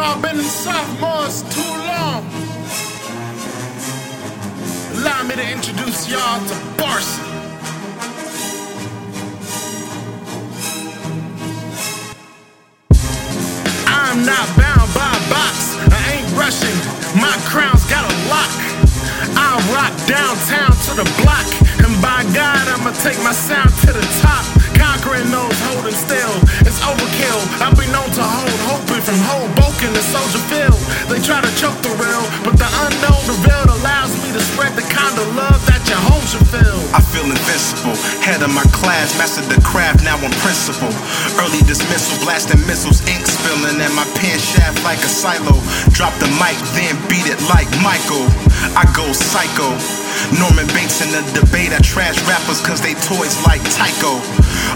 Y'all been in sophomores too long. Allow me to introduce y'all to Barson. I'm not bound by a box. I ain't rushing. My crown's got a lock. I rock downtown to the block. And by God, I'ma take my sound to the top. Hoboken to Soldier Field. They try to choke the real, but the unknown revealed allows me to spread the kind of love that your home should feel. I feel invincible. Head of my class, mastered the craft, now I'm principal. Early dismissal, blasting missiles, ink spilling, and my pen shaft like a silo. Drop the mic, then beat it like Michael. I go psycho. Norman Bates in the debate, I trash rappers cause they toys like Tyco.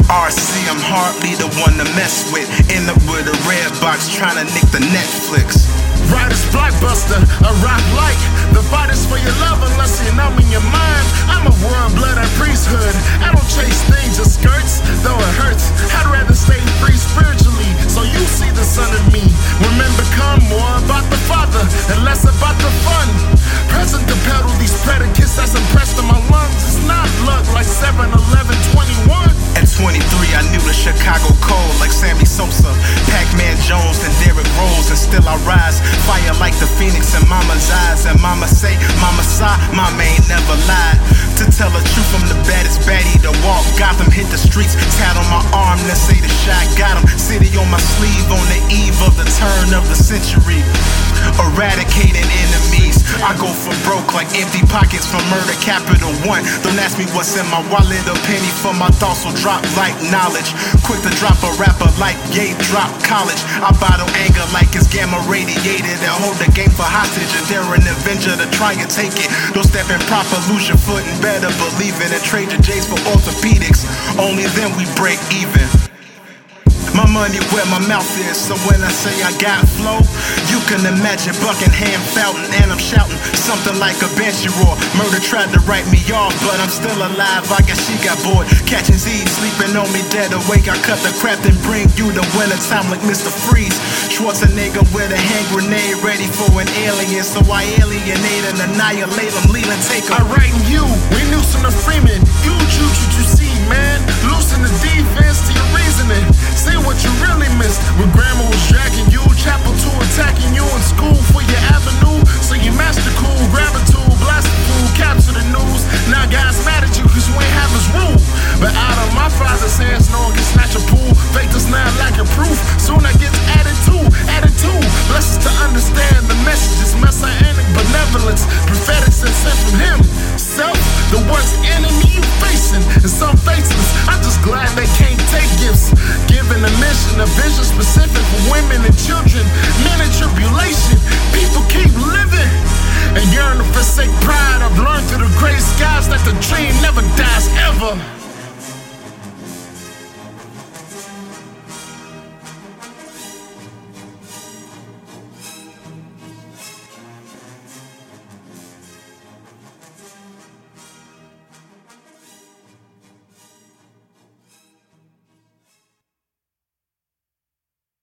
RC, I'm hardly the one to mess with. End up with a red box trying to nick the Netflix. Riders blockbuster, a rock like the fight is for your love unless you numb in your mind. I'm a warm blood and priesthood. I don't chase things or skirts, though it hurts. I'd rather stay free spiritually, so you see the son in me. Women become more about the father and less about the fun. Present to pedal these predicates that's impressed in my lungs. It's not luck like 7 11 21. At 23, I knew the Chicago cold like Sammy Sosa, still I rise. Fire like the phoenix in mama's eyes. And mama say, mama sigh, mama ain't never lied. To tell the truth, I'm the baddest baddie to walk. Gotham hit the streets, tat on my arm, let's say the shot on my sleeve on the eve of the turn of the century. Eradicating enemies. I go for broke like empty pockets from murder capital one. Don't ask me what's in my wallet, a penny for my thoughts will drop like knowledge. Quick to drop a rapper like Ye drop college. I bottle anger like it's gamma radiated and hold the game for hostage. And they're an avenger to try and take it. Don't step in proper, lose your foot and better believe it. And trade your J's for orthopedics. Only then we break even. My money where my mouth is, so when I say I got flow, you can imagine Buckingham Fountain, and I'm shouting something like a banshee roar. Murder tried to write me off, but I'm still alive. I guess she got bored. Catching Z's, sleeping on me, dead awake. I cut the crap and bring you the winter time like Mr. Freeze. Schwarzenegger with a hand grenade, ready for an alien, so I alienate and annihilate them. Leland take I write you, we Newsom the Freeman. You what you see, man. Hands, no one can snatch a pool. Fake does not lack a proof. Soon I get added to, added to. Understand the messages, messianic benevolence, prophetic sent from him. Self, the worst enemy you facing, and some faceless. I'm just glad they can't take gifts. Given a mission, a vision specific for women and children. Men in tribulation, people keep living. And yearn to forsake pride. I've learned through the gray skies that the dream never dies ever.